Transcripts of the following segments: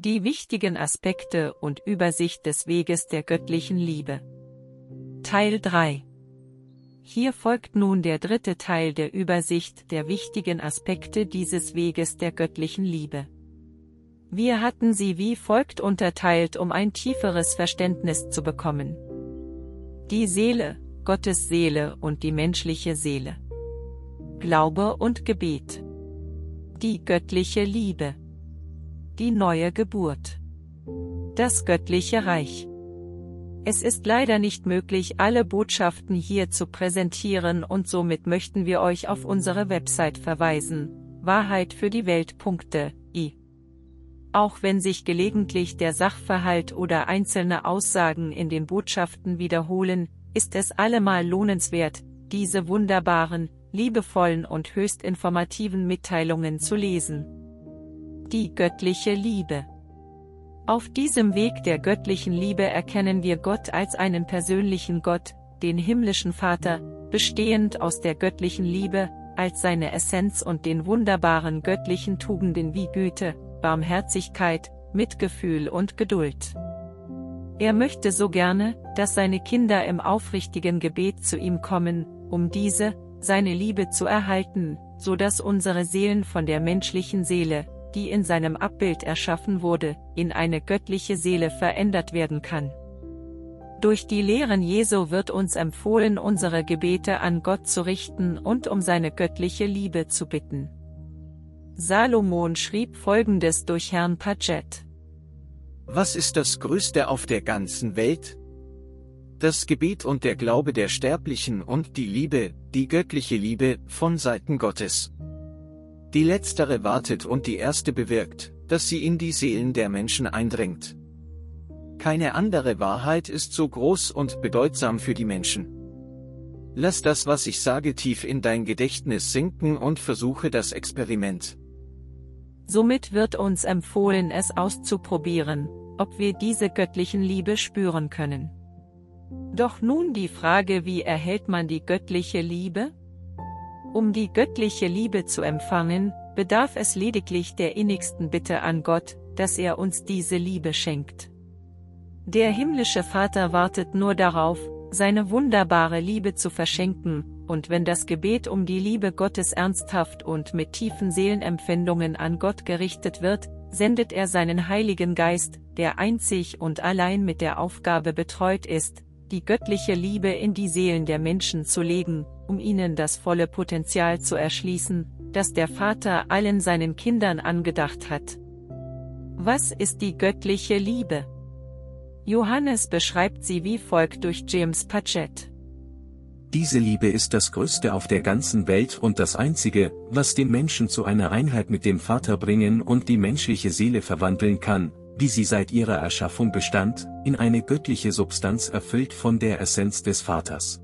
Die wichtigen Aspekte und Übersicht des Weges der göttlichen Liebe. Teil 3 Hier folgt nun der dritte Teil der Übersicht der wichtigen Aspekte dieses Weges der göttlichen Liebe. Wir hatten sie wie folgt unterteilt, um ein tieferes Verständnis zu bekommen. Die Seele, Gottes Seele und die menschliche Seele. Glaube und Gebet. Die göttliche Liebe. Die neue Geburt. Das göttliche Reich. Es ist leider nicht möglich, alle Botschaften hier zu präsentieren und somit möchten wir euch auf unsere Website verweisen, wahrheitfürdiewelt.i. Auch wenn sich gelegentlich der Sachverhalt oder einzelne Aussagen in den Botschaften wiederholen, ist es allemal lohnenswert, diese wunderbaren, liebevollen und höchst informativen Mitteilungen zu lesen. Die göttliche Liebe. Auf diesem Weg der göttlichen Liebe erkennen wir Gott als einen persönlichen Gott, den himmlischen Vater, bestehend aus der göttlichen Liebe, als seine Essenz und den wunderbaren göttlichen Tugenden wie Güte, Barmherzigkeit, Mitgefühl und Geduld. Er möchte so gerne, dass seine Kinder im aufrichtigen Gebet zu ihm kommen, um diese, seine Liebe zu erhalten, so dass unsere Seelen von der menschlichen Seele, die in seinem Abbild erschaffen wurde, in eine göttliche Seele verändert werden kann. Durch die Lehren Jesu wird uns empfohlen, unsere Gebete an Gott zu richten und um seine göttliche Liebe zu bitten. Salomon schrieb folgendes durch Herrn Paget. Was ist das Größte auf der ganzen Welt? Das Gebet und der Glaube der Sterblichen und die Liebe, die göttliche Liebe, von Seiten Gottes. Die letztere wartet und die erste bewirkt, dass sie in die Seelen der Menschen eindringt. Keine andere Wahrheit ist so groß und bedeutsam für die Menschen. Lass das, was ich sage, tief in dein Gedächtnis sinken und versuche das Experiment. Somit wird uns empfohlen, es auszuprobieren, ob wir diese göttlichen Liebe spüren können. Doch nun die Frage, wie erhält man die göttliche Liebe? Um die göttliche Liebe zu empfangen, bedarf es lediglich der innigsten Bitte an Gott, dass er uns diese Liebe schenkt. Der himmlische Vater wartet nur darauf, seine wunderbare Liebe zu verschenken, und wenn das Gebet um die Liebe Gottes ernsthaft und mit tiefen Seelenempfindungen an Gott gerichtet wird, sendet er seinen Heiligen Geist, der einzig und allein mit der Aufgabe betreut ist, die göttliche Liebe in die Seelen der Menschen zu legen, um ihnen das volle Potenzial zu erschließen, das der Vater allen seinen Kindern angedacht hat. Was ist die göttliche Liebe? Johannes beschreibt sie wie folgt durch James Paget. Diese Liebe ist das Größte auf der ganzen Welt und das Einzige, was den Menschen zu einer Einheit mit dem Vater bringen und die menschliche Seele verwandeln kann, wie sie seit ihrer Erschaffung bestand, in eine göttliche Substanz erfüllt von der Essenz des Vaters.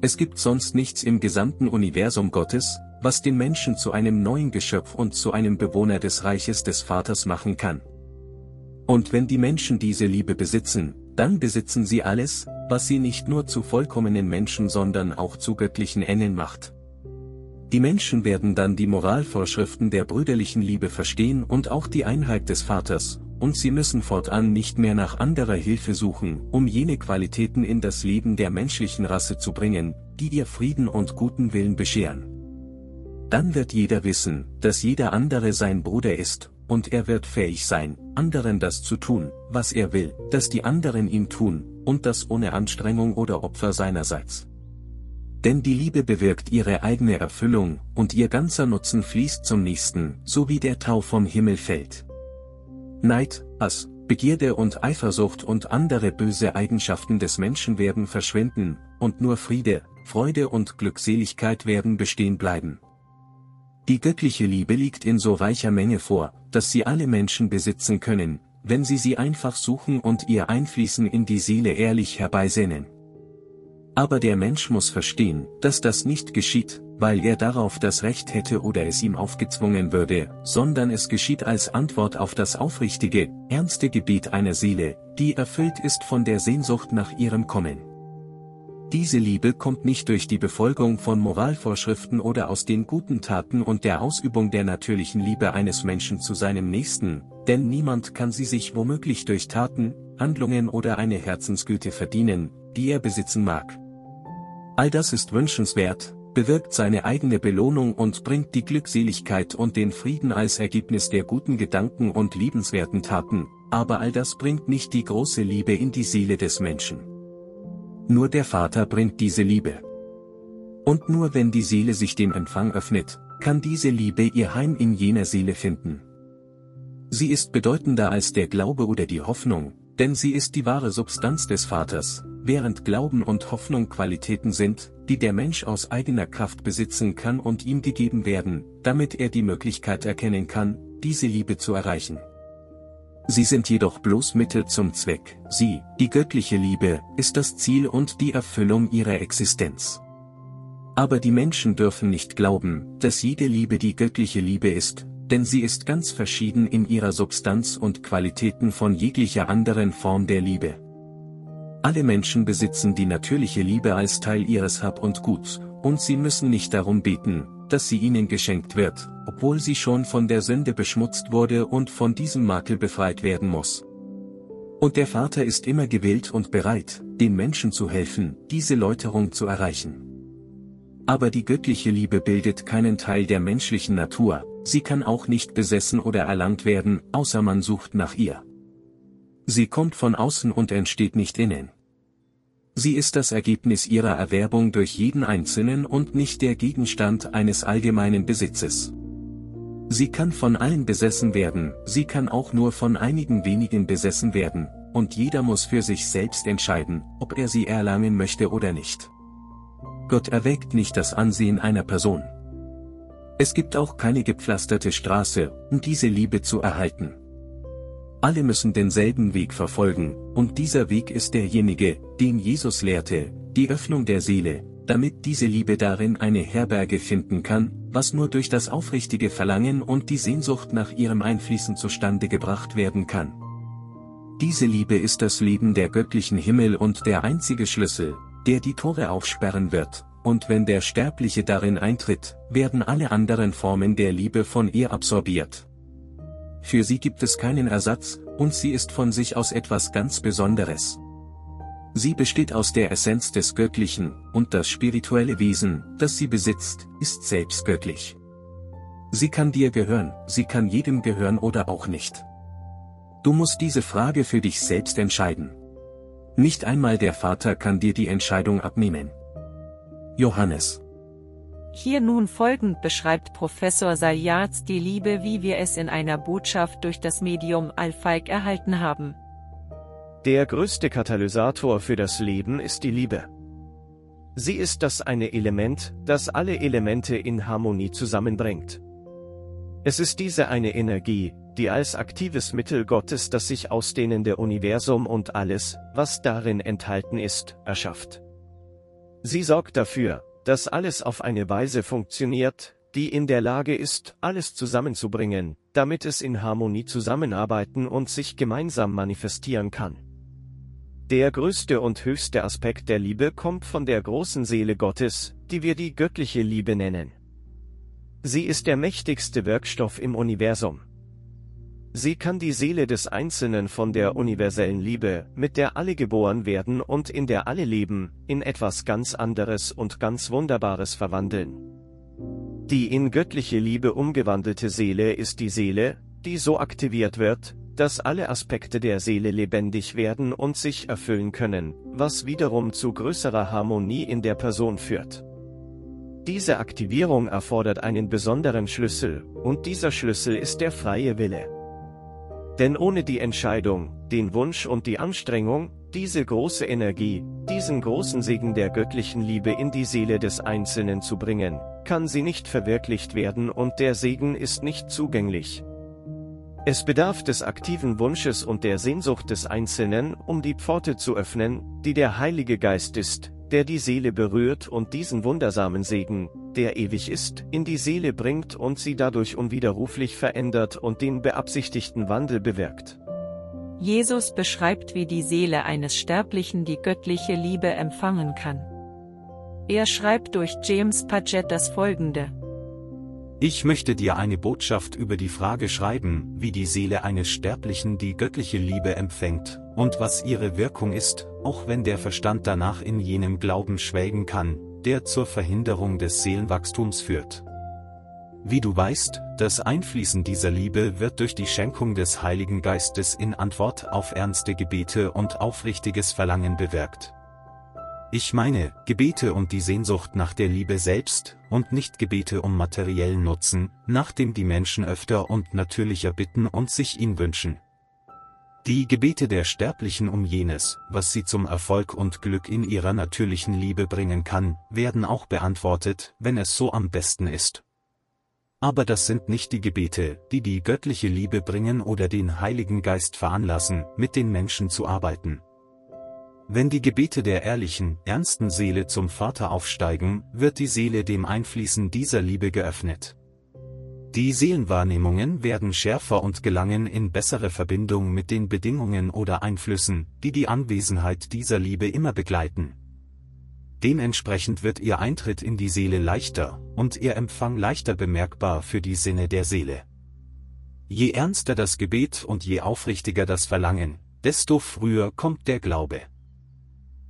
Es gibt sonst nichts im gesamten Universum Gottes, was den Menschen zu einem neuen Geschöpf und zu einem Bewohner des Reiches des Vaters machen kann. Und wenn die Menschen diese Liebe besitzen, dann besitzen sie alles, was sie nicht nur zu vollkommenen Menschen sondern auch zu göttlichen Engeln macht. Die Menschen werden dann die Moralvorschriften der brüderlichen Liebe verstehen und auch die Einheit des Vaters, und sie müssen fortan nicht mehr nach anderer Hilfe suchen, um jene Qualitäten in das Leben der menschlichen Rasse zu bringen, die ihr Frieden und guten Willen bescheren. Dann wird jeder wissen, dass jeder andere sein Bruder ist, und er wird fähig sein, anderen das zu tun, was er will, dass die anderen ihm tun, und das ohne Anstrengung oder Opfer seinerseits. Denn die Liebe bewirkt ihre eigene Erfüllung, und ihr ganzer Nutzen fließt zum Nächsten, so wie der Tau vom Himmel fällt. Neid, Hass, Begierde und Eifersucht und andere böse Eigenschaften des Menschen werden verschwinden, und nur Friede, Freude und Glückseligkeit werden bestehen bleiben. Die göttliche Liebe liegt in so reicher Menge vor, dass sie alle Menschen besitzen können, wenn sie sie einfach suchen und ihr Einfließen in die Seele ehrlich herbeisehnen. Aber der Mensch muss verstehen, dass das nicht geschieht, weil er darauf das Recht hätte oder es ihm aufgezwungen würde, sondern es geschieht als Antwort auf das aufrichtige, ernste Gebet einer Seele, die erfüllt ist von der Sehnsucht nach ihrem Kommen. Diese Liebe kommt nicht durch die Befolgung von Moralvorschriften oder aus den guten Taten und der Ausübung der natürlichen Liebe eines Menschen zu seinem Nächsten, denn niemand kann sie sich womöglich durch Taten, Handlungen oder eine Herzensgüte verdienen, die er besitzen mag. All das ist wünschenswert, bewirkt seine eigene Belohnung und bringt die Glückseligkeit und den Frieden als Ergebnis der guten Gedanken und liebenswerten Taten, aber all das bringt nicht die große Liebe in die Seele des Menschen. Nur der Vater bringt diese Liebe. Und nur wenn die Seele sich dem Empfang öffnet, kann diese Liebe ihr Heim in jener Seele finden. Sie ist bedeutender als der Glaube oder die Hoffnung, denn sie ist die wahre Substanz des Vaters, während Glauben und Hoffnung Qualitäten sind, die der Mensch aus eigener Kraft besitzen kann und ihm gegeben werden, damit er die Möglichkeit erkennen kann, diese Liebe zu erreichen. Sie sind jedoch bloß Mittel zum Zweck, sie, die göttliche Liebe, ist das Ziel und die Erfüllung ihrer Existenz. Aber die Menschen dürfen nicht glauben, dass jede Liebe die göttliche Liebe ist, denn sie ist ganz verschieden in ihrer Substanz und Qualitäten von jeglicher anderen Form der Liebe. Alle Menschen besitzen die natürliche Liebe als Teil ihres Hab und Guts, und sie müssen nicht darum beten, dass sie ihnen geschenkt wird, obwohl sie schon von der Sünde beschmutzt wurde und von diesem Makel befreit werden muss. Und der Vater ist immer gewillt und bereit, den Menschen zu helfen, diese Läuterung zu erreichen. Aber die göttliche Liebe bildet keinen Teil der menschlichen Natur, sie kann auch nicht besessen oder erlangt werden, außer man sucht nach ihr. Sie kommt von außen und entsteht nicht innen. Sie ist das Ergebnis ihrer Erwerbung durch jeden Einzelnen und nicht der Gegenstand eines allgemeinen Besitzes. Sie kann von allen besessen werden, sie kann auch nur von einigen wenigen besessen werden, und jeder muss für sich selbst entscheiden, ob er sie erlangen möchte oder nicht. Gott erwägt nicht das Ansehen einer Person. Es gibt auch keine gepflasterte Straße, um diese Liebe zu erhalten. Alle müssen denselben Weg verfolgen, und dieser Weg ist derjenige, den Jesus lehrte, die Öffnung der Seele, damit diese Liebe darin eine Herberge finden kann, was nur durch das aufrichtige Verlangen und die Sehnsucht nach ihrem Einfließen zustande gebracht werden kann. Diese Liebe ist das Leben der göttlichen Himmel und der einzige Schlüssel, der die Tore aufsperren wird, und wenn der Sterbliche darin eintritt, werden alle anderen Formen der Liebe von ihr absorbiert. Für sie gibt es keinen Ersatz, und sie ist von sich aus etwas ganz Besonderes. Sie besteht aus der Essenz des Göttlichen, und das spirituelle Wesen, das sie besitzt, ist selbst göttlich. Sie kann dir gehören, sie kann jedem gehören oder auch nicht. Du musst diese Frage für dich selbst entscheiden. Nicht einmal der Vater kann dir die Entscheidung abnehmen. Johannes hier nun folgend beschreibt Professor Sayatz die Liebe wie wir es in einer Botschaft durch das Medium Alfaik erhalten haben. Der größte Katalysator für das Leben ist die Liebe. Sie ist das eine Element, das alle Elemente in Harmonie zusammenbringt. Es ist diese eine Energie, die als aktives Mittel Gottes das sich ausdehnende Universum und alles, was darin enthalten ist, erschafft. Sie sorgt dafür, dass alles auf eine Weise funktioniert, die in der Lage ist, alles zusammenzubringen, damit es in Harmonie zusammenarbeiten und sich gemeinsam manifestieren kann. Der größte und höchste Aspekt der Liebe kommt von der großen Seele Gottes, die wir die göttliche Liebe nennen. Sie ist der mächtigste Wirkstoff im Universum. Sie kann die Seele des Einzelnen von der universellen Liebe, mit der alle geboren werden und in der alle leben, in etwas ganz anderes und ganz Wunderbares verwandeln. Die in göttliche Liebe umgewandelte Seele ist die Seele, die so aktiviert wird, dass alle Aspekte der Seele lebendig werden und sich erfüllen können, was wiederum zu größerer Harmonie in der Person führt. Diese Aktivierung erfordert einen besonderen Schlüssel, und dieser Schlüssel ist der freie Wille. Denn ohne die Entscheidung, den Wunsch und die Anstrengung, diese große Energie, diesen großen Segen der göttlichen Liebe in die Seele des Einzelnen zu bringen, kann sie nicht verwirklicht werden und der Segen ist nicht zugänglich. Es bedarf des aktiven Wunsches und der Sehnsucht des Einzelnen, um die Pforte zu öffnen, die der Heilige Geist ist, der die Seele berührt und diesen wundersamen Segen, der ewig ist, in die Seele bringt und sie dadurch unwiderruflich verändert und den beabsichtigten Wandel bewirkt. Jesus beschreibt, wie die Seele eines Sterblichen die göttliche Liebe empfangen kann. Er schreibt durch James Paget das folgende. Ich möchte dir eine Botschaft über die Frage schreiben, wie die Seele eines Sterblichen die göttliche Liebe empfängt, und was ihre Wirkung ist, auch wenn der Verstand danach in jenem Glauben schwelgen kann, der zur Verhinderung des Seelenwachstums führt. Wie du weißt, das Einfließen dieser Liebe wird durch die Schenkung des Heiligen Geistes in Antwort auf ernste Gebete und aufrichtiges Verlangen bewirkt. Ich meine, Gebete und die Sehnsucht nach der Liebe selbst, und nicht Gebete um materiellen Nutzen, nachdem die Menschen öfter und natürlicher bitten und sich ihn wünschen. Die Gebete der Sterblichen um jenes, was sie zum Erfolg und Glück in ihrer natürlichen Liebe bringen kann, werden auch beantwortet, wenn es so am besten ist. Aber das sind nicht die Gebete, die die göttliche Liebe bringen oder den Heiligen Geist veranlassen, mit den Menschen zu arbeiten. Wenn die Gebete der ehrlichen, ernsten Seele zum Vater aufsteigen, wird die Seele dem Einfließen dieser Liebe geöffnet. Die Seelenwahrnehmungen werden schärfer und gelangen in bessere Verbindung mit den Bedingungen oder Einflüssen, die die Anwesenheit dieser Liebe immer begleiten. Dementsprechend wird ihr Eintritt in die Seele leichter und ihr Empfang leichter bemerkbar für die Sinne der Seele. Je ernster das Gebet und je aufrichtiger das Verlangen, desto früher kommt der Glaube.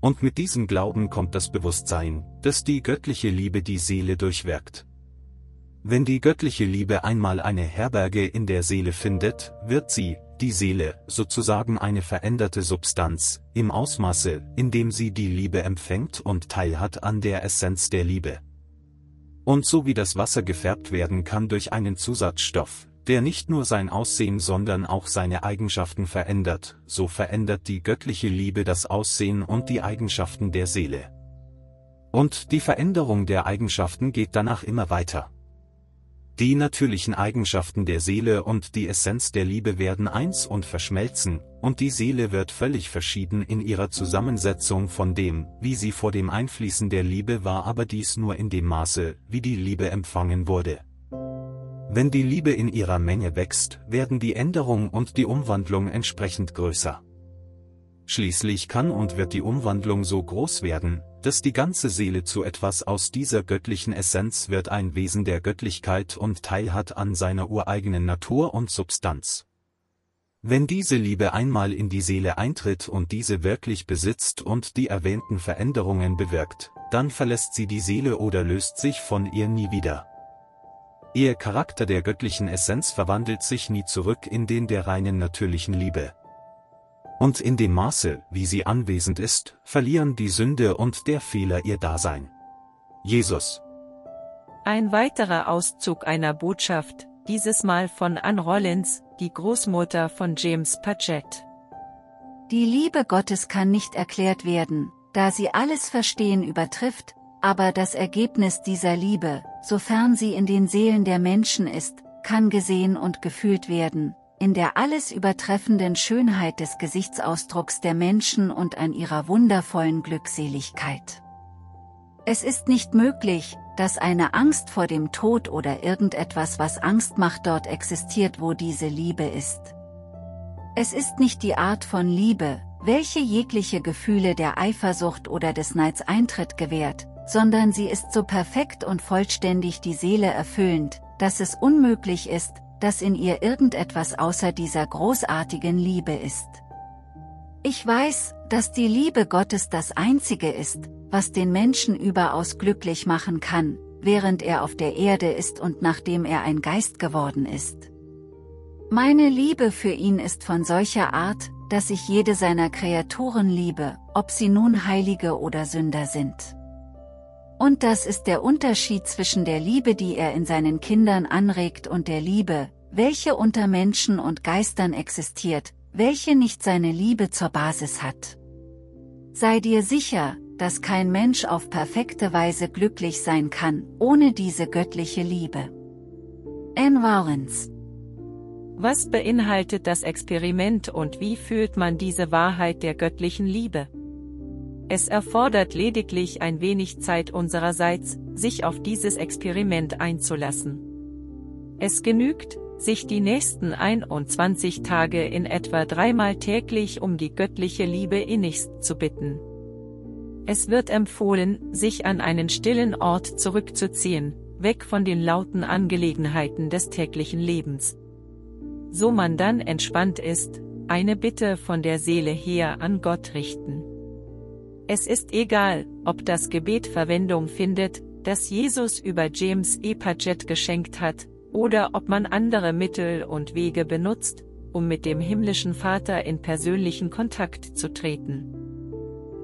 Und mit diesem Glauben kommt das Bewusstsein, dass die göttliche Liebe die Seele durchwirkt. Wenn die göttliche Liebe einmal eine Herberge in der Seele findet, wird sie, die Seele, sozusagen eine veränderte Substanz, im Ausmaße, in dem sie die Liebe empfängt und teilhat an der Essenz der Liebe. Und so wie das Wasser gefärbt werden kann durch einen Zusatzstoff, der nicht nur sein Aussehen sondern auch seine Eigenschaften verändert, so verändert die göttliche Liebe das Aussehen und die Eigenschaften der Seele. Und die Veränderung der Eigenschaften geht danach immer weiter. Die natürlichen Eigenschaften der Seele und die Essenz der Liebe werden eins und verschmelzen, und die Seele wird völlig verschieden in ihrer Zusammensetzung von dem, wie sie vor dem Einfließen der Liebe war aber dies nur in dem Maße, wie die Liebe empfangen wurde. Wenn die Liebe in ihrer Menge wächst, werden die Änderung und die Umwandlung entsprechend größer. Schließlich kann und wird die Umwandlung so groß werden, dass die ganze Seele zu etwas aus dieser göttlichen Essenz wird ein Wesen der Göttlichkeit und teilhat an seiner ureigenen Natur und Substanz. Wenn diese Liebe einmal in die Seele eintritt und diese wirklich besitzt und die erwähnten Veränderungen bewirkt, dann verlässt sie die Seele oder löst sich von ihr nie wieder. Ihr Charakter der göttlichen Essenz verwandelt sich nie zurück in den der reinen natürlichen Liebe. Und in dem Maße, wie sie anwesend ist, verlieren die Sünde und der Fehler ihr Dasein. Jesus. Ein weiterer Auszug einer Botschaft, dieses Mal von Anne Rollins, die Großmutter von James Patchett. Die Liebe Gottes kann nicht erklärt werden, da sie alles Verstehen übertrifft, aber das Ergebnis dieser Liebe, sofern sie in den Seelen der Menschen ist, kann gesehen und gefühlt werden, in der alles übertreffenden Schönheit des Gesichtsausdrucks der Menschen und an ihrer wundervollen Glückseligkeit. Es ist nicht möglich, dass eine Angst vor dem Tod oder irgendetwas was Angst macht dort existiert wo diese Liebe ist. Es ist nicht die Art von Liebe, welche jegliche Gefühle der Eifersucht oder des Neids Eintritt gewährt, sondern sie ist so perfekt und vollständig die Seele erfüllend, dass es unmöglich ist, dass in ihr irgendetwas außer dieser großartigen Liebe ist. Ich weiß, dass die Liebe Gottes das Einzige ist, was den Menschen überaus glücklich machen kann, während er auf der Erde ist und nachdem er ein Geist geworden ist. Meine Liebe für ihn ist von solcher Art, dass ich jede seiner Kreaturen liebe, ob sie nun Heilige oder Sünder sind. Und das ist der Unterschied zwischen der Liebe, die er in seinen Kindern anregt und der Liebe, welche unter Menschen und Geistern existiert, welche nicht seine Liebe zur Basis hat. Sei dir sicher, dass kein Mensch auf perfekte Weise glücklich sein kann, ohne diese göttliche Liebe. Anne Warrens Was beinhaltet das Experiment und wie fühlt man diese Wahrheit der göttlichen Liebe? Es erfordert lediglich ein wenig Zeit unsererseits, sich auf dieses Experiment einzulassen. Es genügt, sich die nächsten 21 Tage in etwa dreimal täglich um die göttliche Liebe innigst zu bitten. Es wird empfohlen, sich an einen stillen Ort zurückzuziehen, weg von den lauten Angelegenheiten des täglichen Lebens. So man dann entspannt ist, eine Bitte von der Seele her an Gott richten. Es ist egal, ob das Gebet Verwendung findet, das Jesus über James E. Paget geschenkt hat, oder ob man andere Mittel und Wege benutzt, um mit dem himmlischen Vater in persönlichen Kontakt zu treten.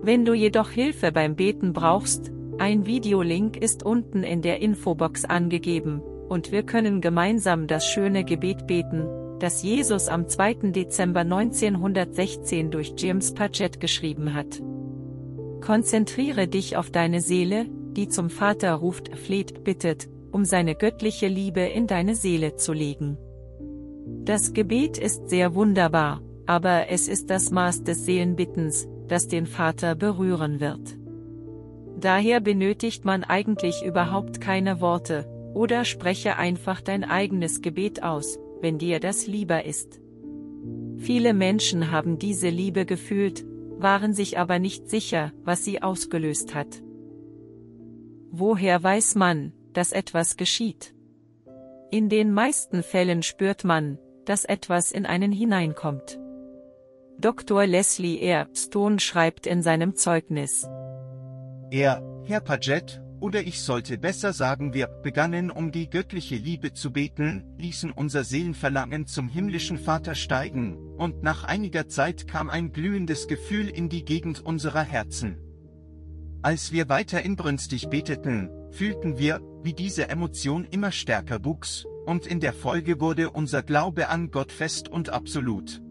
Wenn du jedoch Hilfe beim Beten brauchst, ein Videolink ist unten in der Infobox angegeben, und wir können gemeinsam das schöne Gebet beten, das Jesus am 2. Dezember 1916 durch James Paget geschrieben hat. Konzentriere dich auf deine Seele, die zum Vater ruft, fleht, bittet, um seine göttliche Liebe in deine Seele zu legen. Das Gebet ist sehr wunderbar, aber es ist das Maß des Seelenbittens, das den Vater berühren wird. Daher benötigt man eigentlich überhaupt keine Worte, oder spreche einfach dein eigenes Gebet aus, wenn dir das lieber ist. Viele Menschen haben diese Liebe gefühlt, waren sich aber nicht sicher, was sie ausgelöst hat. Woher weiß man, dass etwas geschieht? In den meisten Fällen spürt man, dass etwas in einen hineinkommt. Dr. Leslie R. Stone schreibt in seinem Zeugnis. Er, Herr Paget, oder ich sollte besser sagen, wir begannen um die göttliche Liebe zu beten, ließen unser Seelenverlangen zum himmlischen Vater steigen, und nach einiger Zeit kam ein glühendes Gefühl in die Gegend unserer Herzen. Als wir weiter inbrünstig beteten, fühlten wir, wie diese Emotion immer stärker wuchs, und in der Folge wurde unser Glaube an Gott fest und absolut.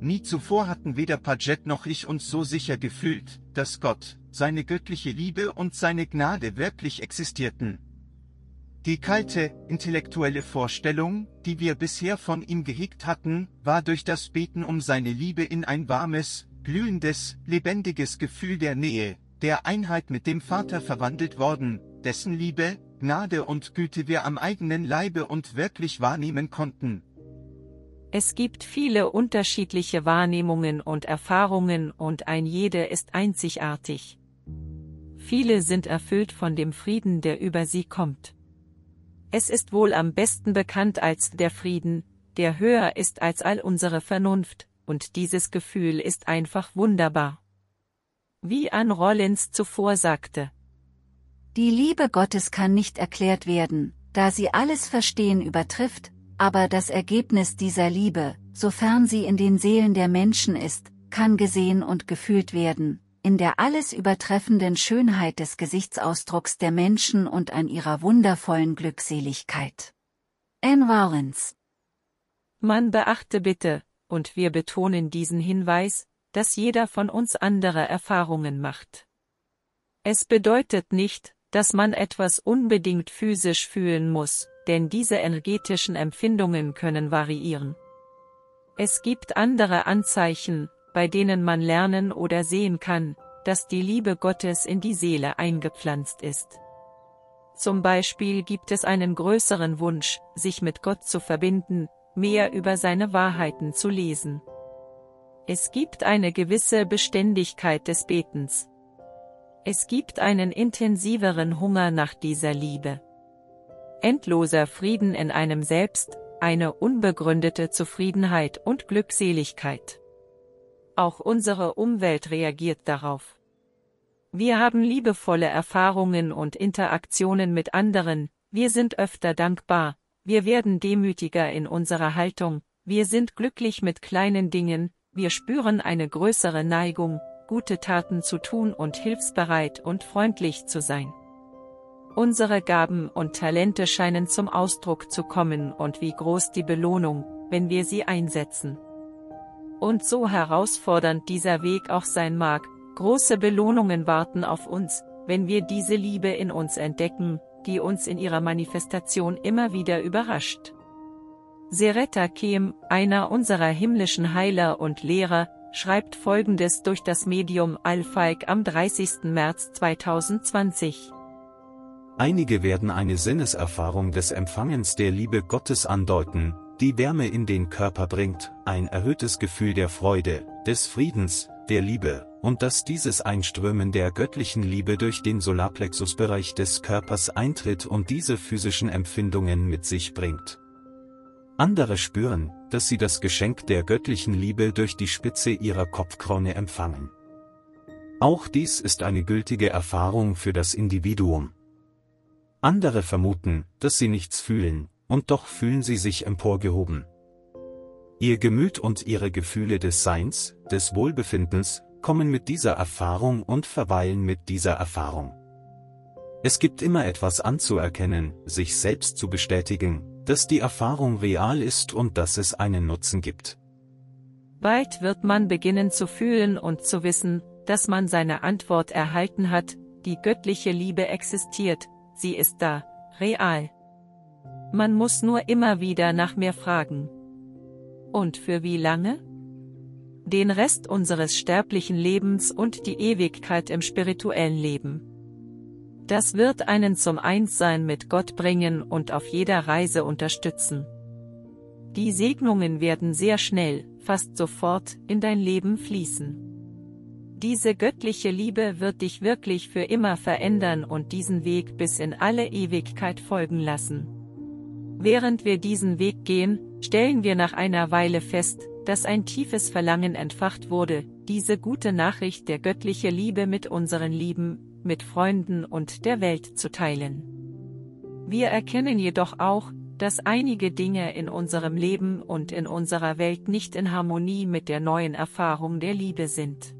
Nie zuvor hatten weder Paget noch ich uns so sicher gefühlt, dass Gott, seine göttliche Liebe und seine Gnade wirklich existierten. Die kalte, intellektuelle Vorstellung, die wir bisher von ihm gehegt hatten, war durch das Beten um seine Liebe in ein warmes, glühendes, lebendiges Gefühl der Nähe, der Einheit mit dem Vater verwandelt worden, dessen Liebe, Gnade und Güte wir am eigenen Leibe und wirklich wahrnehmen konnten. Es gibt viele unterschiedliche Wahrnehmungen und Erfahrungen und ein jede ist einzigartig. Viele sind erfüllt von dem Frieden, der über sie kommt. Es ist wohl am besten bekannt als der Frieden, der höher ist als all unsere Vernunft, und dieses Gefühl ist einfach wunderbar. Wie Ann Rollins zuvor sagte. Die Liebe Gottes kann nicht erklärt werden, da sie alles Verstehen übertrifft, aber das Ergebnis dieser Liebe, sofern sie in den Seelen der Menschen ist, kann gesehen und gefühlt werden, in der alles übertreffenden Schönheit des Gesichtsausdrucks der Menschen und an ihrer wundervollen Glückseligkeit. Anne Rollins Man beachte bitte, und wir betonen diesen Hinweis, dass jeder von uns andere Erfahrungen macht. Es bedeutet nicht, dass man etwas unbedingt physisch fühlen muss, denn diese energetischen Empfindungen können variieren. Es gibt andere Anzeichen, bei denen man lernen oder sehen kann, dass die Liebe Gottes in die Seele eingepflanzt ist. Zum Beispiel gibt es einen größeren Wunsch, sich mit Gott zu verbinden, mehr über seine Wahrheiten zu lesen. Es gibt eine gewisse Beständigkeit des Betens. Es gibt einen intensiveren Hunger nach dieser Liebe. Endloser Frieden in einem selbst, eine unbegründete Zufriedenheit und Glückseligkeit. Auch unsere Umwelt reagiert darauf. Wir haben liebevolle Erfahrungen und Interaktionen mit anderen, wir sind öfter dankbar, wir werden demütiger in unserer Haltung, wir sind glücklich mit kleinen Dingen, wir spüren eine größere Neigung, gute Taten zu tun und hilfsbereit und freundlich zu sein. Unsere Gaben und Talente scheinen zum Ausdruck zu kommen und wie groß die Belohnung, wenn wir sie einsetzen. Und so herausfordernd dieser Weg auch sein mag, große Belohnungen warten auf uns, wenn wir diese Liebe in uns entdecken, die uns in ihrer Manifestation immer wieder überrascht. Seretta Kem, einer unserer himmlischen Heiler und Lehrer, schreibt folgendes durch das Medium Alphaik am 30. März 2020. Einige werden eine Sinneserfahrung des Empfangens der Liebe Gottes andeuten, die Wärme in den Körper bringt, ein erhöhtes Gefühl der Freude, des Friedens, der Liebe, und dass dieses Einströmen der göttlichen Liebe durch den Solarplexusbereich des Körpers eintritt und diese physischen Empfindungen mit sich bringt. Andere spüren, dass sie das Geschenk der göttlichen Liebe durch die Spitze ihrer Kopfkrone empfangen. Auch dies ist eine gültige Erfahrung für das Individuum. Andere vermuten, dass sie nichts fühlen, und doch fühlen sie sich emporgehoben. Ihr Gemüt und ihre Gefühle des Seins, des Wohlbefindens, kommen mit dieser Erfahrung und verweilen mit dieser Erfahrung. Es gibt immer etwas anzuerkennen, sich selbst zu bestätigen, dass die Erfahrung real ist und dass es einen Nutzen gibt. Bald wird man beginnen zu fühlen und zu wissen, dass man seine Antwort erhalten hat, die göttliche Liebe existiert, sie ist da, real. Man muss nur immer wieder nach mir fragen. Und für wie lange? Den Rest unseres sterblichen Lebens und die Ewigkeit im spirituellen Leben. Das wird einen zum Einssein mit Gott bringen und auf jeder Reise unterstützen. Die Segnungen werden sehr schnell, fast sofort, in dein Leben fließen. Diese göttliche Liebe wird dich wirklich für immer verändern und diesen Weg bis in alle Ewigkeit folgen lassen. Während wir diesen Weg gehen, stellen wir nach einer Weile fest, dass ein tiefes Verlangen entfacht wurde, diese gute Nachricht der göttliche Liebe mit unseren Lieben, mit Freunden und der Welt zu teilen. Wir erkennen jedoch auch, dass einige Dinge in unserem Leben und in unserer Welt nicht in Harmonie mit der neuen Erfahrung der Liebe sind.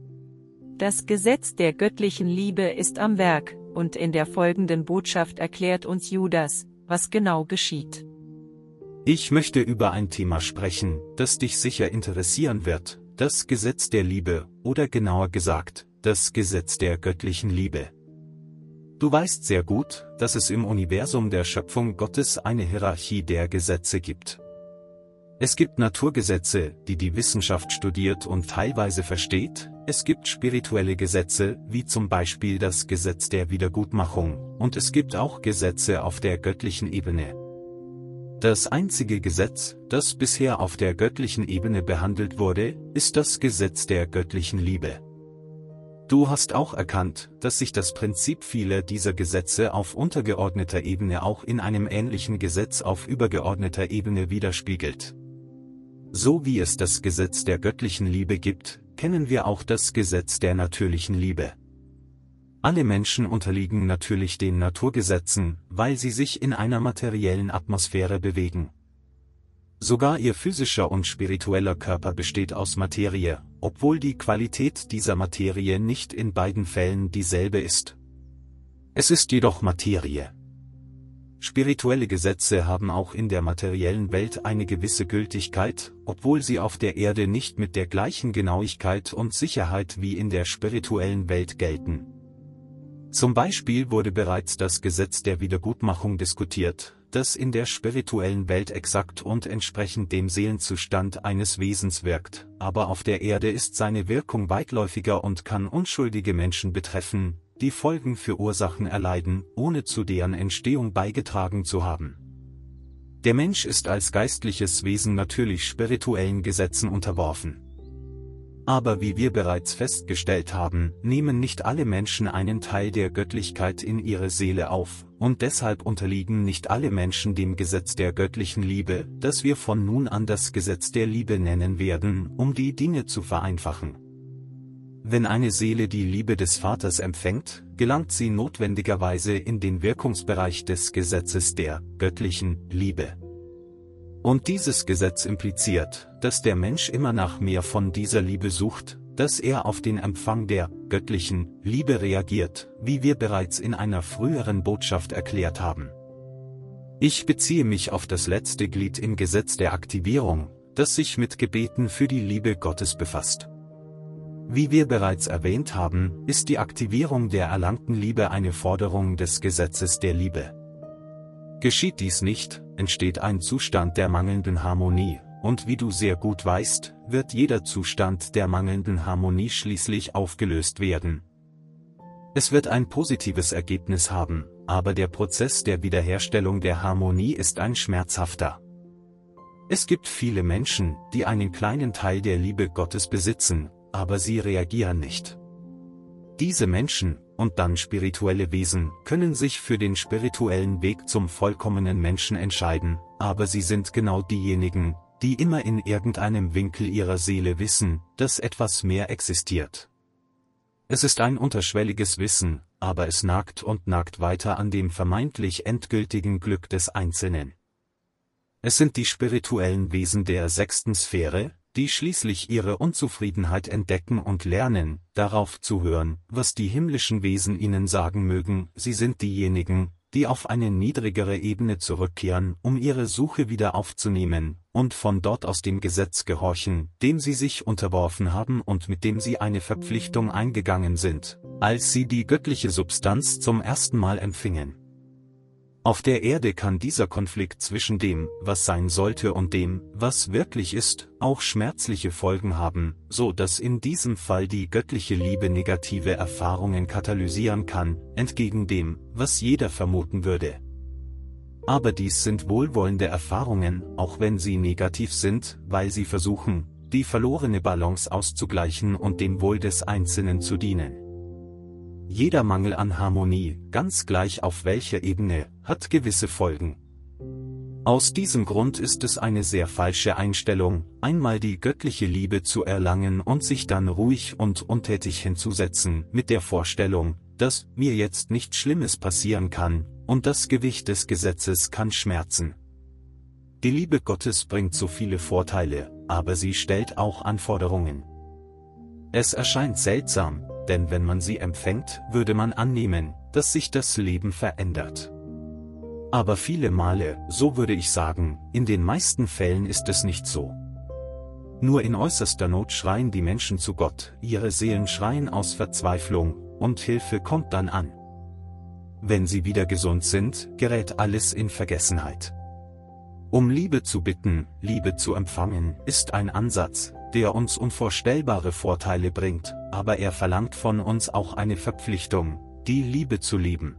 Das Gesetz der göttlichen Liebe ist am Werk, und in der folgenden Botschaft erklärt uns Judas, was genau geschieht. Ich möchte über ein Thema sprechen, das dich sicher interessieren wird, das Gesetz der Liebe, oder genauer gesagt, das Gesetz der göttlichen Liebe. Du weißt sehr gut, dass es im Universum der Schöpfung Gottes eine Hierarchie der Gesetze gibt. Es gibt Naturgesetze, die die Wissenschaft studiert und teilweise versteht, es gibt spirituelle Gesetze, wie zum Beispiel das Gesetz der Wiedergutmachung, und es gibt auch Gesetze auf der göttlichen Ebene, das einzige Gesetz, das bisher auf der göttlichen Ebene behandelt wurde, ist das Gesetz der göttlichen Liebe. Du hast auch erkannt, dass sich das Prinzip vieler dieser Gesetze auf untergeordneter Ebene auch in einem ähnlichen Gesetz auf übergeordneter Ebene widerspiegelt. So wie es das Gesetz der göttlichen Liebe gibt, kennen wir auch das Gesetz der natürlichen Liebe. Alle Menschen unterliegen natürlich den Naturgesetzen, weil sie sich in einer materiellen Atmosphäre bewegen. Sogar ihr physischer und spiritueller Körper besteht aus Materie, obwohl die Qualität dieser Materie nicht in beiden Fällen dieselbe ist. Es ist jedoch Materie. Spirituelle Gesetze haben auch in der materiellen Welt eine gewisse Gültigkeit, obwohl sie auf der Erde nicht mit der gleichen Genauigkeit und Sicherheit wie in der spirituellen Welt gelten. Zum Beispiel wurde bereits das Gesetz der Wiedergutmachung diskutiert, das in der spirituellen Welt exakt und entsprechend dem Seelenzustand eines Wesens wirkt, aber auf der Erde ist seine Wirkung weitläufiger und kann unschuldige Menschen betreffen, die Folgen für Ursachen erleiden, ohne zu deren Entstehung beigetragen zu haben. Der Mensch ist als geistliches Wesen natürlich spirituellen Gesetzen unterworfen. Aber wie wir bereits festgestellt haben, nehmen nicht alle Menschen einen Teil der Göttlichkeit in ihre Seele auf, und deshalb unterliegen nicht alle Menschen dem Gesetz der göttlichen Liebe, das wir von nun an das Gesetz der Liebe nennen werden, um die Dinge zu vereinfachen. Wenn eine Seele die Liebe des Vaters empfängt, gelangt sie notwendigerweise in den Wirkungsbereich des Gesetzes der göttlichen Liebe. Und dieses Gesetz impliziert, dass der Mensch immer nach mehr von dieser Liebe sucht, dass er auf den Empfang der göttlichen Liebe reagiert, wie wir bereits in einer früheren Botschaft erklärt haben. Ich beziehe mich auf das letzte Glied im Gesetz der Aktivierung, das sich mit Gebeten für die Liebe Gottes befasst. Wie wir bereits erwähnt haben, ist die Aktivierung der erlangten Liebe eine Forderung des Gesetzes der Liebe. Geschieht dies nicht, entsteht ein Zustand der mangelnden Harmonie, und wie du sehr gut weißt, wird jeder Zustand der mangelnden Harmonie schließlich aufgelöst werden. Es wird ein positives Ergebnis haben, aber der Prozess der Wiederherstellung der Harmonie ist ein schmerzhafter. Es gibt viele Menschen, die einen kleinen Teil der Liebe Gottes besitzen, aber sie reagieren nicht. Diese Menschen, und dann spirituelle Wesen, können sich für den spirituellen Weg zum vollkommenen Menschen entscheiden, aber sie sind genau diejenigen, die immer in irgendeinem Winkel ihrer Seele wissen, dass etwas mehr existiert. Es ist ein unterschwelliges Wissen, aber es nagt und nagt weiter an dem vermeintlich endgültigen Glück des Einzelnen. Es sind die spirituellen Wesen der sechsten Sphäre, die schließlich ihre Unzufriedenheit entdecken und lernen, darauf zu hören, was die himmlischen Wesen ihnen sagen mögen, sie sind diejenigen, die auf eine niedrigere Ebene zurückkehren, um ihre Suche wieder aufzunehmen, und von dort aus dem Gesetz gehorchen, dem sie sich unterworfen haben und mit dem sie eine Verpflichtung eingegangen sind, als sie die göttliche Substanz zum ersten Mal empfingen. Auf der Erde kann dieser Konflikt zwischen dem, was sein sollte und dem, was wirklich ist, auch schmerzliche Folgen haben, so dass in diesem Fall die göttliche Liebe negative Erfahrungen katalysieren kann, entgegen dem, was jeder vermuten würde. Aber dies sind wohlwollende Erfahrungen, auch wenn sie negativ sind, weil sie versuchen, die verlorene Balance auszugleichen und dem Wohl des Einzelnen zu dienen. Jeder Mangel an Harmonie, ganz gleich auf welcher Ebene, hat gewisse Folgen. Aus diesem Grund ist es eine sehr falsche Einstellung, einmal die göttliche Liebe zu erlangen und sich dann ruhig und untätig hinzusetzen, mit der Vorstellung, dass mir jetzt nichts Schlimmes passieren kann, und das Gewicht des Gesetzes kann schmerzen. Die Liebe Gottes bringt so viele Vorteile, aber sie stellt auch Anforderungen. Es erscheint seltsam, denn wenn man sie empfängt, würde man annehmen, dass sich das Leben verändert. Aber viele Male, so würde ich sagen, in den meisten Fällen ist es nicht so. Nur in äußerster Not schreien die Menschen zu Gott, ihre Seelen schreien aus Verzweiflung, und Hilfe kommt dann an. Wenn sie wieder gesund sind, gerät alles in Vergessenheit. Um Liebe zu bitten, Liebe zu empfangen, ist ein Ansatz, der uns unvorstellbare Vorteile bringt, aber er verlangt von uns auch eine Verpflichtung, die Liebe zu lieben.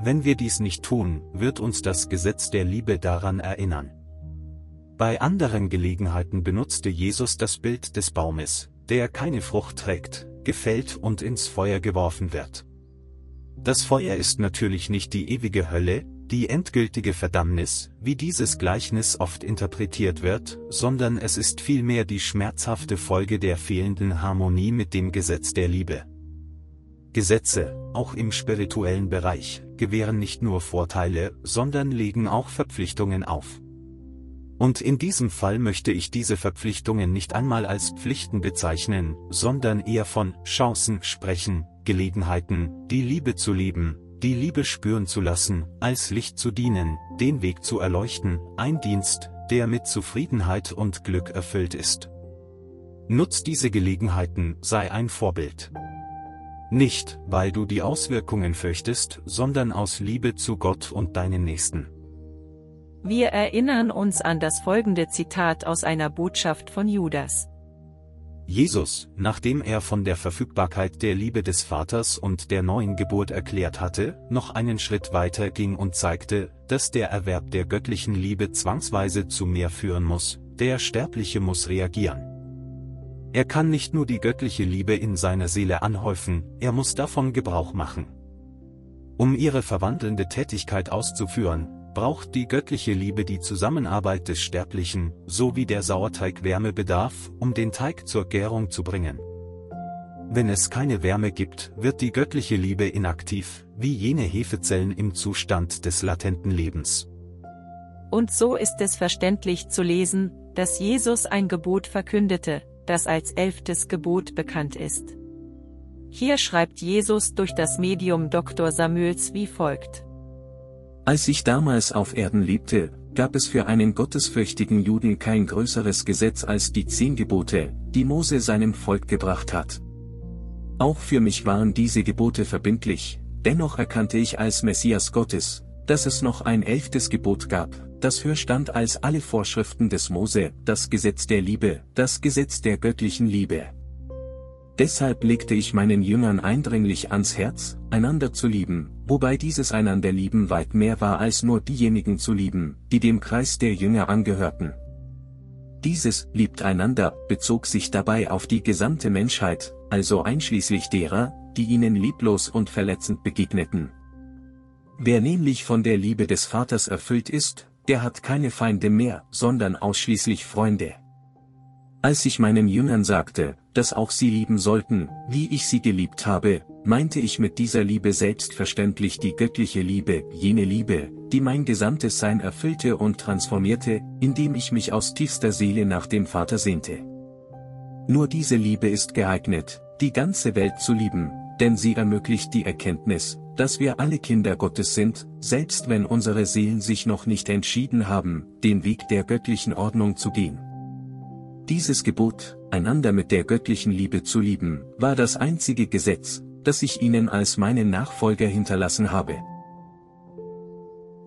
Wenn wir dies nicht tun, wird uns das Gesetz der Liebe daran erinnern. Bei anderen Gelegenheiten benutzte Jesus das Bild des Baumes, der keine Frucht trägt, gefällt und ins Feuer geworfen wird. Das Feuer ist natürlich nicht die ewige Hölle, die endgültige Verdammnis, wie dieses Gleichnis oft interpretiert wird, sondern es ist vielmehr die schmerzhafte Folge der fehlenden Harmonie mit dem Gesetz der Liebe. Gesetze, auch im spirituellen Bereich, gewähren nicht nur Vorteile, sondern legen auch Verpflichtungen auf. Und in diesem Fall möchte ich diese Verpflichtungen nicht einmal als Pflichten bezeichnen, sondern eher von Chancen sprechen, Gelegenheiten, die Liebe zu lieben, die Liebe spüren zu lassen, als Licht zu dienen, den Weg zu erleuchten, ein Dienst, der mit Zufriedenheit und Glück erfüllt ist. Nutz diese Gelegenheiten, sei ein Vorbild. Nicht, weil du die Auswirkungen fürchtest, sondern aus Liebe zu Gott und deinen Nächsten. Wir erinnern uns an das folgende Zitat aus einer Botschaft von Judas. Jesus, nachdem er von der Verfügbarkeit der Liebe des Vaters und der neuen Geburt erklärt hatte, noch einen Schritt weiter ging und zeigte, dass der Erwerb der göttlichen Liebe zwangsweise zu mehr führen muss, der Sterbliche muss reagieren. Er kann nicht nur die göttliche Liebe in seiner Seele anhäufen, er muss davon Gebrauch machen. Um ihre verwandelnde Tätigkeit auszuführen, braucht die göttliche Liebe die Zusammenarbeit des Sterblichen, so wie der Sauerteig Wärme bedarf, um den Teig zur Gärung zu bringen. Wenn es keine Wärme gibt, wird die göttliche Liebe inaktiv, wie jene Hefezellen im Zustand des latenten Lebens. Und so ist es verständlich zu lesen, dass Jesus ein Gebot verkündete, das als elftes Gebot bekannt ist. Hier schreibt Jesus durch das Medium Dr. Samuels wie folgt. Als ich damals auf Erden lebte, gab es für einen gottesfürchtigen Juden kein größeres Gesetz als die zehn Gebote, die Mose seinem Volk gebracht hat. Auch für mich waren diese Gebote verbindlich, dennoch erkannte ich als Messias Gottes, dass es noch ein elftes Gebot gab, das höher stand als alle Vorschriften des Mose, das Gesetz der Liebe, das Gesetz der göttlichen Liebe. Deshalb legte ich meinen Jüngern eindringlich ans Herz, einander zu lieben, wobei dieses einander lieben weit mehr war als nur diejenigen zu lieben, die dem Kreis der Jünger angehörten. Dieses liebt einander bezog sich dabei auf die gesamte Menschheit, also einschließlich derer, die ihnen lieblos und verletzend begegneten. Wer nämlich von der Liebe des Vaters erfüllt ist, der hat keine Feinde mehr, sondern ausschließlich Freunde. Als ich meinen Jüngern sagte, dass auch sie lieben sollten, wie ich sie geliebt habe, meinte ich mit dieser Liebe selbstverständlich die göttliche Liebe, jene Liebe, die mein gesamtes Sein erfüllte und transformierte, indem ich mich aus tiefster Seele nach dem Vater sehnte. Nur diese Liebe ist geeignet, die ganze Welt zu lieben, denn sie ermöglicht die Erkenntnis, dass wir alle Kinder Gottes sind, selbst wenn unsere Seelen sich noch nicht entschieden haben, den Weg der göttlichen Ordnung zu gehen. Dieses Gebot, einander mit der göttlichen Liebe zu lieben, war das einzige Gesetz, das ich ihnen als meinen Nachfolger hinterlassen habe.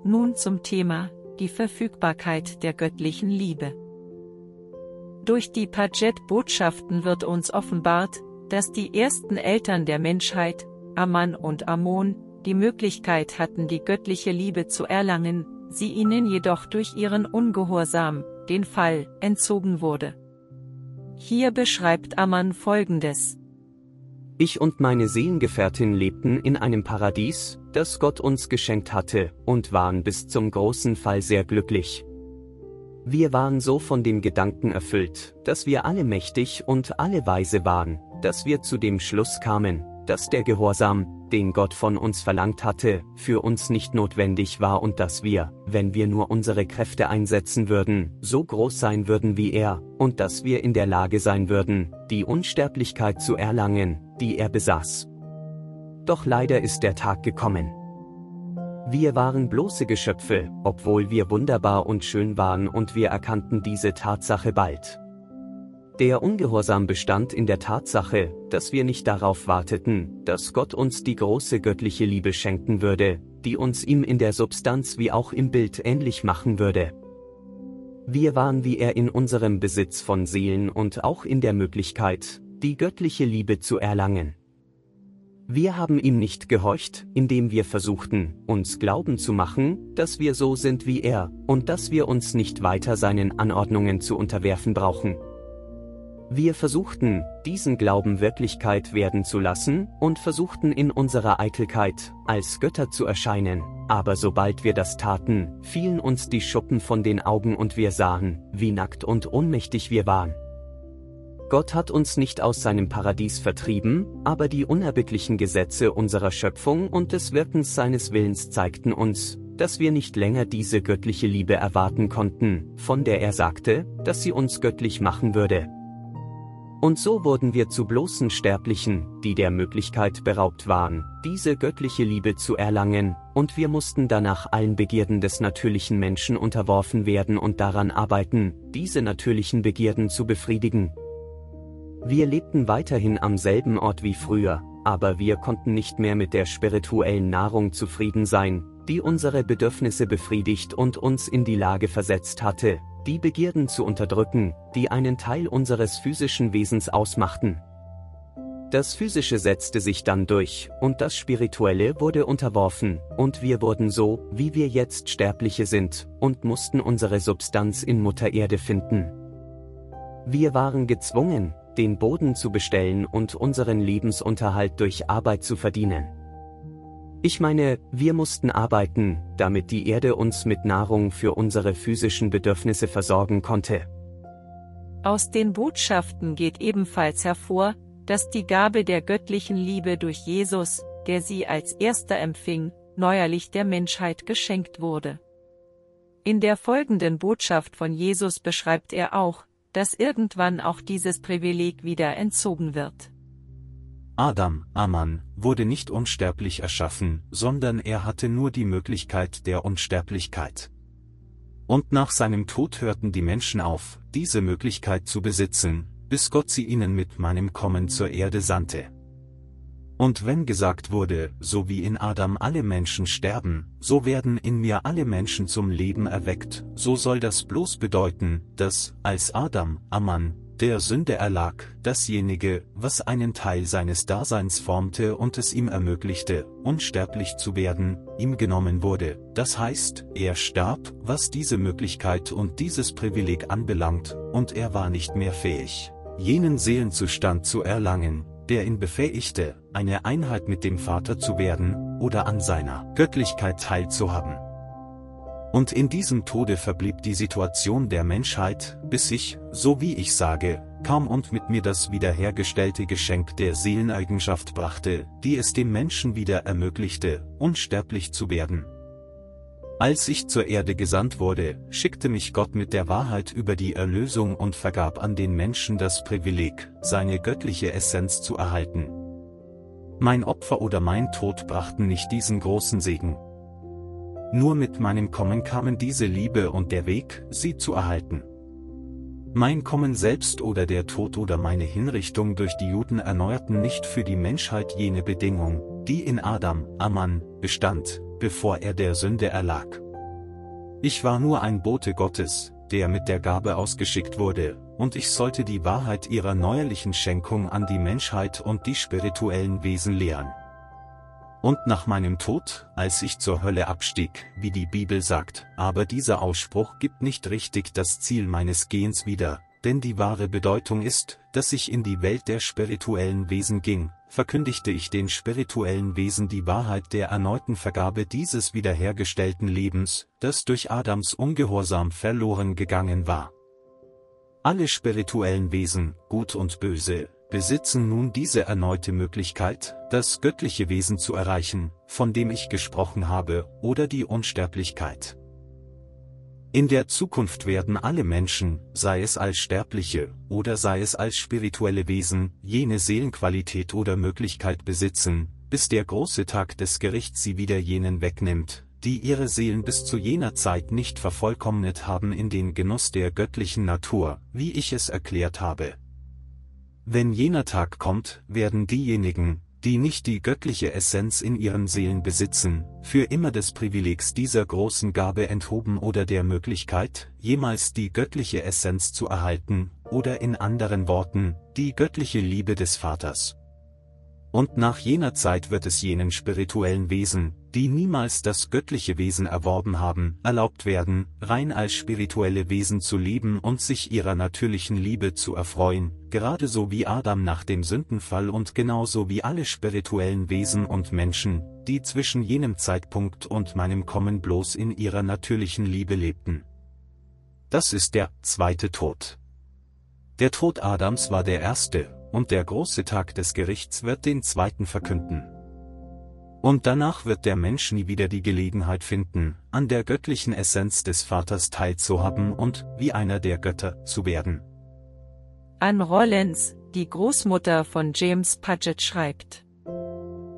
Nun zum Thema, die Verfügbarkeit der göttlichen Liebe. Durch die Paget-Botschaften wird uns offenbart, dass die ersten Eltern der Menschheit, Amman und Ammon, die Möglichkeit hatten die göttliche Liebe zu erlangen, sie ihnen jedoch durch ihren Ungehorsam, den Fall, entzogen wurde. Hier beschreibt Amman folgendes. Ich und meine Seelengefährtin lebten in einem Paradies, das Gott uns geschenkt hatte, und waren bis zum großen Fall sehr glücklich. Wir waren so von dem Gedanken erfüllt, dass wir alle mächtig und alle weise waren, dass wir zu dem Schluss kamen, dass der Gehorsam, den Gott von uns verlangt hatte, für uns nicht notwendig war und dass wir, wenn wir nur unsere Kräfte einsetzen würden, so groß sein würden wie er, und dass wir in der Lage sein würden, die Unsterblichkeit zu erlangen, die er besaß. Doch leider ist der Tag gekommen. Wir waren bloße Geschöpfe, obwohl wir wunderbar und schön waren und wir erkannten diese Tatsache bald. Der Ungehorsam bestand in der Tatsache, dass wir nicht darauf warteten, dass Gott uns die große göttliche Liebe schenken würde, die uns ihm in der Substanz wie auch im Bild ähnlich machen würde. Wir waren wie er in unserem Besitz von Seelen und auch in der Möglichkeit, die göttliche Liebe zu erlangen. Wir haben ihm nicht gehorcht, indem wir versuchten, uns glauben zu machen, dass wir so sind wie er, und dass wir uns nicht weiter seinen Anordnungen zu unterwerfen brauchen. Wir versuchten, diesen Glauben Wirklichkeit werden zu lassen und versuchten in unserer Eitelkeit, als Götter zu erscheinen, aber sobald wir das taten, fielen uns die Schuppen von den Augen und wir sahen, wie nackt und ohnmächtig wir waren. Gott hat uns nicht aus seinem Paradies vertrieben, aber die unerbittlichen Gesetze unserer Schöpfung und des Wirkens seines Willens zeigten uns, dass wir nicht länger diese göttliche Liebe erwarten konnten, von der er sagte, dass sie uns göttlich machen würde. Und so wurden wir zu bloßen Sterblichen, die der Möglichkeit beraubt waren, diese göttliche Liebe zu erlangen, und wir mussten danach allen Begierden des natürlichen Menschen unterworfen werden und daran arbeiten, diese natürlichen Begierden zu befriedigen. Wir lebten weiterhin am selben Ort wie früher, aber wir konnten nicht mehr mit der spirituellen Nahrung zufrieden sein, die unsere Bedürfnisse befriedigt und uns in die Lage versetzt hatte, die Begierden zu unterdrücken, die einen Teil unseres physischen Wesens ausmachten. Das Physische setzte sich dann durch, und das Spirituelle wurde unterworfen, und wir wurden so, wie wir jetzt Sterbliche sind, und mussten unsere Substanz in Mutter Erde finden. Wir waren gezwungen, den Boden zu bestellen und unseren Lebensunterhalt durch Arbeit zu verdienen. Ich meine, wir mussten arbeiten, damit die Erde uns mit Nahrung für unsere physischen Bedürfnisse versorgen konnte. Aus den Botschaften geht ebenfalls hervor, dass die Gabe der göttlichen Liebe durch Jesus, der sie als erster empfing, neuerlich der Menschheit geschenkt wurde. In der folgenden Botschaft von Jesus beschreibt er auch, dass irgendwann auch dieses Privileg wieder entzogen wird. Adam, Aman, wurde nicht unsterblich erschaffen, sondern er hatte nur die Möglichkeit der Unsterblichkeit. Und nach seinem Tod hörten die Menschen auf, diese Möglichkeit zu besitzen, bis Gott sie ihnen mit meinem Kommen zur Erde sandte. Und wenn gesagt wurde, so wie in Adam alle Menschen sterben, so werden in mir alle Menschen zum Leben erweckt, so soll das bloß bedeuten, dass, als Adam, Aman, der Sünde erlag, dasjenige, was einen Teil seines Daseins formte und es ihm ermöglichte, unsterblich zu werden, ihm genommen wurde, das heißt, er starb, was diese Möglichkeit und dieses Privileg anbelangt, und er war nicht mehr fähig, jenen Seelenzustand zu erlangen, der ihn befähigte, eine Einheit mit dem Vater zu werden, oder an seiner Göttlichkeit teilzuhaben. Und in diesem Tode verblieb die Situation der Menschheit, bis ich, so wie ich sage, kam und mit mir das wiederhergestellte Geschenk der Seeleneigenschaft brachte, die es dem Menschen wieder ermöglichte, unsterblich zu werden. Als ich zur Erde gesandt wurde, schickte mich Gott mit der Wahrheit über die Erlösung und vergab an den Menschen das Privileg, seine göttliche Essenz zu erhalten. Mein Opfer oder mein Tod brachten nicht diesen großen Segen, nur mit meinem Kommen kamen diese Liebe und der Weg, sie zu erhalten. Mein Kommen selbst oder der Tod oder meine Hinrichtung durch die Juden erneuerten nicht für die Menschheit jene Bedingung, die in Adam, Amman, bestand, bevor er der Sünde erlag. Ich war nur ein Bote Gottes, der mit der Gabe ausgeschickt wurde, und ich sollte die Wahrheit ihrer neuerlichen Schenkung an die Menschheit und die spirituellen Wesen lehren. Und nach meinem Tod, als ich zur Hölle abstieg, wie die Bibel sagt, aber dieser Ausspruch gibt nicht richtig das Ziel meines Gehens wieder, denn die wahre Bedeutung ist, dass ich in die Welt der spirituellen Wesen ging, verkündigte ich den spirituellen Wesen die Wahrheit der erneuten Vergabe dieses wiederhergestellten Lebens, das durch Adams Ungehorsam verloren gegangen war. Alle spirituellen Wesen, gut und böse, besitzen nun diese erneute Möglichkeit, das göttliche Wesen zu erreichen, von dem ich gesprochen habe, oder die Unsterblichkeit. In der Zukunft werden alle Menschen, sei es als Sterbliche, oder sei es als spirituelle Wesen, jene Seelenqualität oder Möglichkeit besitzen, bis der große Tag des Gerichts sie wieder jenen wegnimmt, die ihre Seelen bis zu jener Zeit nicht vervollkommnet haben in den Genuss der göttlichen Natur, wie ich es erklärt habe. Wenn jener Tag kommt, werden diejenigen, die nicht die göttliche Essenz in ihren Seelen besitzen, für immer des Privilegs dieser großen Gabe enthoben oder der Möglichkeit, jemals die göttliche Essenz zu erhalten, oder in anderen Worten, die göttliche Liebe des Vaters. Und nach jener Zeit wird es jenen spirituellen Wesen, die niemals das göttliche Wesen erworben haben, erlaubt werden, rein als spirituelle Wesen zu leben und sich ihrer natürlichen Liebe zu erfreuen, gerade so wie Adam nach dem Sündenfall und genauso wie alle spirituellen Wesen und Menschen, die zwischen jenem Zeitpunkt und meinem Kommen bloß in ihrer natürlichen Liebe lebten. Das ist der zweite Tod. Der Tod Adams war der erste, und der große Tag des Gerichts wird den zweiten verkünden. Und danach wird der Mensch nie wieder die Gelegenheit finden, an der göttlichen Essenz des Vaters teilzuhaben und, wie einer der Götter, zu werden. Anne Rollins, die Großmutter von James Paget schreibt.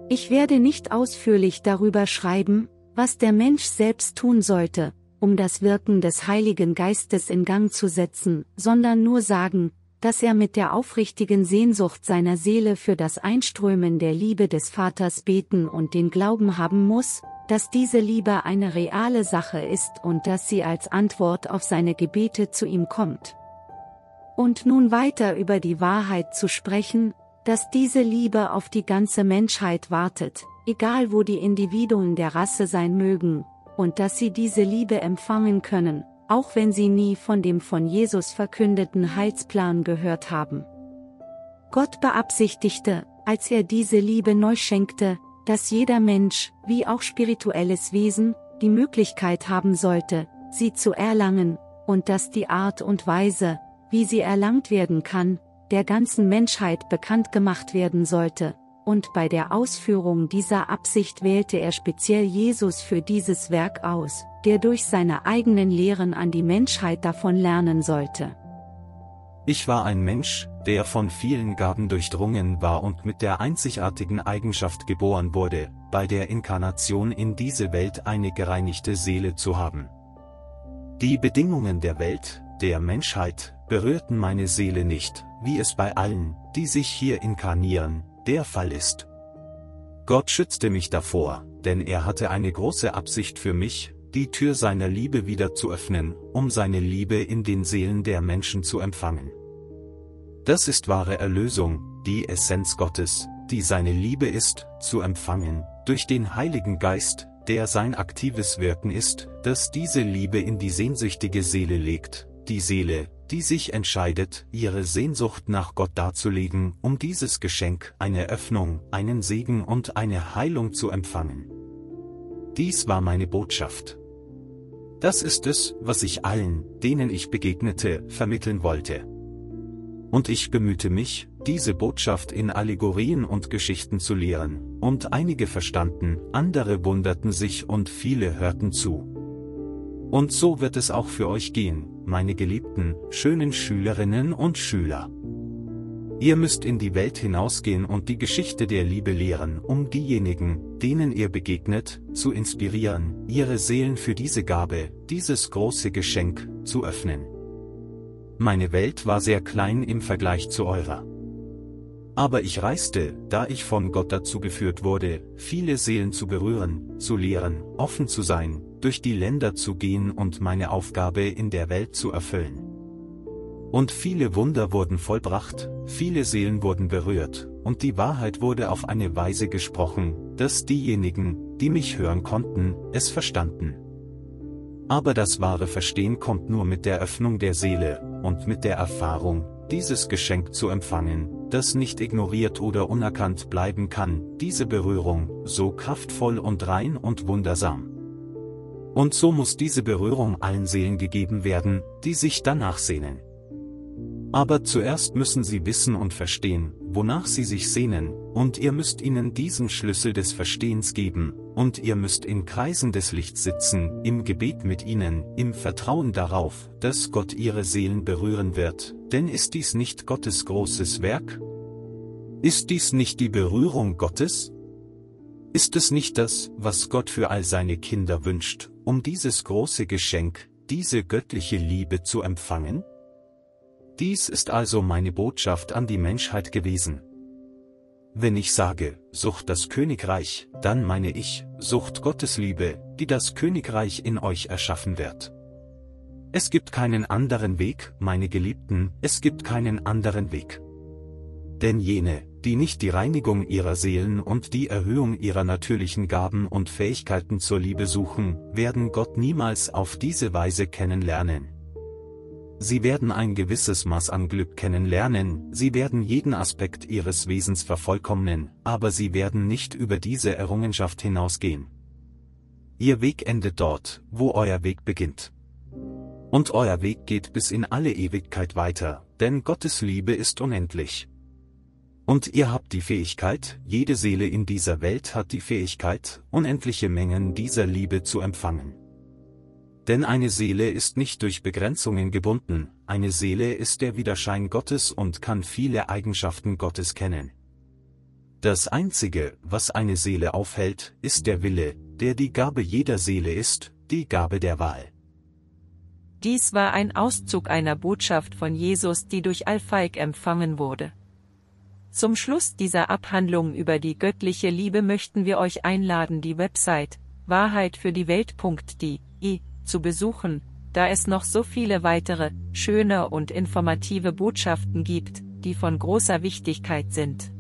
Ich werde nicht ausführlich darüber schreiben, was der Mensch selbst tun sollte, um das Wirken des Heiligen Geistes in Gang zu setzen, sondern nur sagen, dass er mit der aufrichtigen Sehnsucht seiner Seele für das Einströmen der Liebe des Vaters beten und den Glauben haben muss, dass diese Liebe eine reale Sache ist und dass sie als Antwort auf seine Gebete zu ihm kommt. Und nun weiter über die Wahrheit zu sprechen, dass diese Liebe auf die ganze Menschheit wartet, egal wo die Individuen der Rasse sein mögen, und dass sie diese Liebe empfangen können, auch wenn sie nie von dem von Jesus verkündeten Heilsplan gehört haben. Gott beabsichtigte, als er diese Liebe neu schenkte, dass jeder Mensch, wie auch spirituelles Wesen, die Möglichkeit haben sollte, sie zu erlangen, und dass die Art und Weise, wie sie erlangt werden kann, der ganzen Menschheit bekannt gemacht werden sollte, und bei der Ausführung dieser Absicht wählte er speziell Jesus für dieses Werk aus der durch seine eigenen Lehren an die Menschheit davon lernen sollte. Ich war ein Mensch, der von vielen Gaben durchdrungen war und mit der einzigartigen Eigenschaft geboren wurde, bei der Inkarnation in diese Welt eine gereinigte Seele zu haben. Die Bedingungen der Welt, der Menschheit, berührten meine Seele nicht, wie es bei allen, die sich hier inkarnieren, der Fall ist. Gott schützte mich davor, denn er hatte eine große Absicht für mich, die Tür seiner Liebe wieder zu öffnen, um seine Liebe in den Seelen der Menschen zu empfangen. Das ist wahre Erlösung, die Essenz Gottes, die seine Liebe ist, zu empfangen, durch den Heiligen Geist, der sein aktives Wirken ist, das diese Liebe in die sehnsüchtige Seele legt, die Seele, die sich entscheidet, ihre Sehnsucht nach Gott darzulegen, um dieses Geschenk, eine Öffnung, einen Segen und eine Heilung zu empfangen. Dies war meine Botschaft. Das ist es, was ich allen, denen ich begegnete, vermitteln wollte. Und ich bemühte mich, diese Botschaft in Allegorien und Geschichten zu lehren, und einige verstanden, andere wunderten sich und viele hörten zu. Und so wird es auch für euch gehen, meine geliebten, schönen Schülerinnen und Schüler. Ihr müsst in die Welt hinausgehen und die Geschichte der Liebe lehren, um diejenigen, denen ihr begegnet, zu inspirieren, ihre Seelen für diese Gabe, dieses große Geschenk, zu öffnen. Meine Welt war sehr klein im Vergleich zu eurer. Aber ich reiste, da ich von Gott dazu geführt wurde, viele Seelen zu berühren, zu lehren, offen zu sein, durch die Länder zu gehen und meine Aufgabe in der Welt zu erfüllen. Und viele Wunder wurden vollbracht, viele Seelen wurden berührt, und die Wahrheit wurde auf eine Weise gesprochen, dass diejenigen, die mich hören konnten, es verstanden. Aber das wahre Verstehen kommt nur mit der Öffnung der Seele und mit der Erfahrung, dieses Geschenk zu empfangen, das nicht ignoriert oder unerkannt bleiben kann, diese Berührung, so kraftvoll und rein und wundersam. Und so muss diese Berührung allen Seelen gegeben werden, die sich danach sehnen. Aber zuerst müssen sie wissen und verstehen, wonach sie sich sehnen, und ihr müsst ihnen diesen Schlüssel des Verstehens geben, und ihr müsst in Kreisen des Lichts sitzen, im Gebet mit ihnen, im Vertrauen darauf, dass Gott ihre Seelen berühren wird, denn ist dies nicht Gottes großes Werk? Ist dies nicht die Berührung Gottes? Ist es nicht das, was Gott für all seine Kinder wünscht, um dieses große Geschenk, diese göttliche Liebe zu empfangen? Dies ist also meine Botschaft an die Menschheit gewesen. Wenn ich sage, sucht das Königreich, dann meine ich, sucht Gottes Liebe, die das Königreich in euch erschaffen wird. Es gibt keinen anderen Weg, meine Geliebten, es gibt keinen anderen Weg. Denn jene, die nicht die Reinigung ihrer Seelen und die Erhöhung ihrer natürlichen Gaben und Fähigkeiten zur Liebe suchen, werden Gott niemals auf diese Weise kennenlernen. Sie werden ein gewisses Maß an Glück kennenlernen, sie werden jeden Aspekt ihres Wesens vervollkommnen, aber sie werden nicht über diese Errungenschaft hinausgehen. Ihr Weg endet dort, wo euer Weg beginnt. Und euer Weg geht bis in alle Ewigkeit weiter, denn Gottes Liebe ist unendlich. Und ihr habt die Fähigkeit, jede Seele in dieser Welt hat die Fähigkeit, unendliche Mengen dieser Liebe zu empfangen. Denn eine Seele ist nicht durch Begrenzungen gebunden, eine Seele ist der Widerschein Gottes und kann viele Eigenschaften Gottes kennen. Das Einzige, was eine Seele aufhält, ist der Wille, der die Gabe jeder Seele ist, die Gabe der Wahl. Dies war ein Auszug einer Botschaft von Jesus, die durch Alphaik empfangen wurde. Zum Schluss dieser Abhandlung über die göttliche Liebe möchten wir euch einladen, die Website wahrheitfürdiewelt.de zu besuchen, da es noch so viele weitere, schöne und informative Botschaften gibt, die von großer Wichtigkeit sind.